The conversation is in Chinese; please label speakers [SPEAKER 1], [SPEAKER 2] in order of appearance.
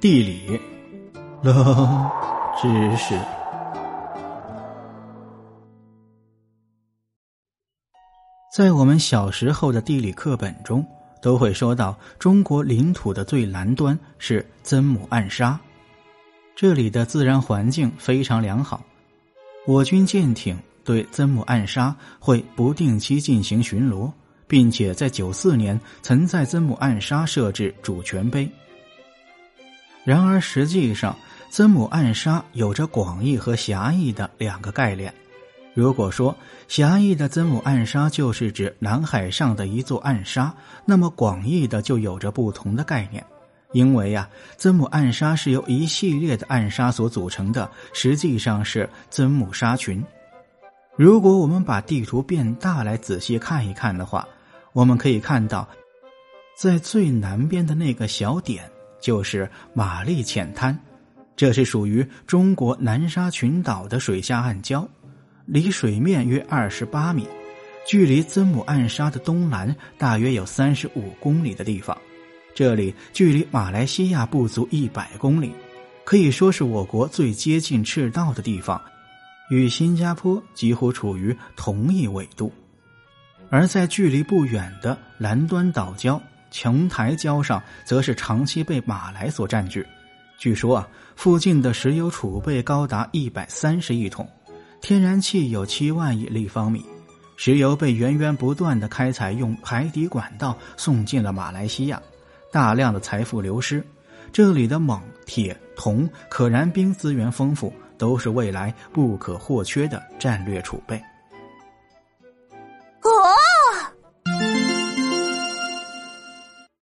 [SPEAKER 1] 地理，冷知识。在我们小时候的地理课本中，都会说到中国领土的最南端是曾母暗沙，这里的自然环境非常良好。我军舰艇对曾母暗沙会不定期进行巡逻，并且在九四年曾在曾母暗沙设置主权碑。然而，实际上，曾母暗沙有着广义和狭义的两个概念。如果说狭义的曾母暗沙就是指南海上的一座暗沙，那么广义的就有着不同的概念。因为呀，曾母暗沙是由一系列的暗沙所组成的，实际上是曾母沙群。如果我们把地图变大来仔细看一看的话，我们可以看到，在最南边的那个小点。就是玛丽浅滩，这是属于中国南沙群岛的水下暗礁，离水面约二十八米，距离曾母暗沙的东南大约有三十五公里的地方。这里距离马来西亚不足一百公里，可以说是我国最接近赤道的地方，与新加坡几乎处于同一纬度。而在距离不远的南端岛礁。琼台礁上则是长期被马来所占据。据说啊，附近的石油储备高达一百三十亿桶，天然气有七万亿立方米，石油被源源不断的开采，用海底管道送进了马来西亚，大量的财富流失。这里的锰、铁、铜、可燃冰资源丰富，都是未来不可或缺的战略储备。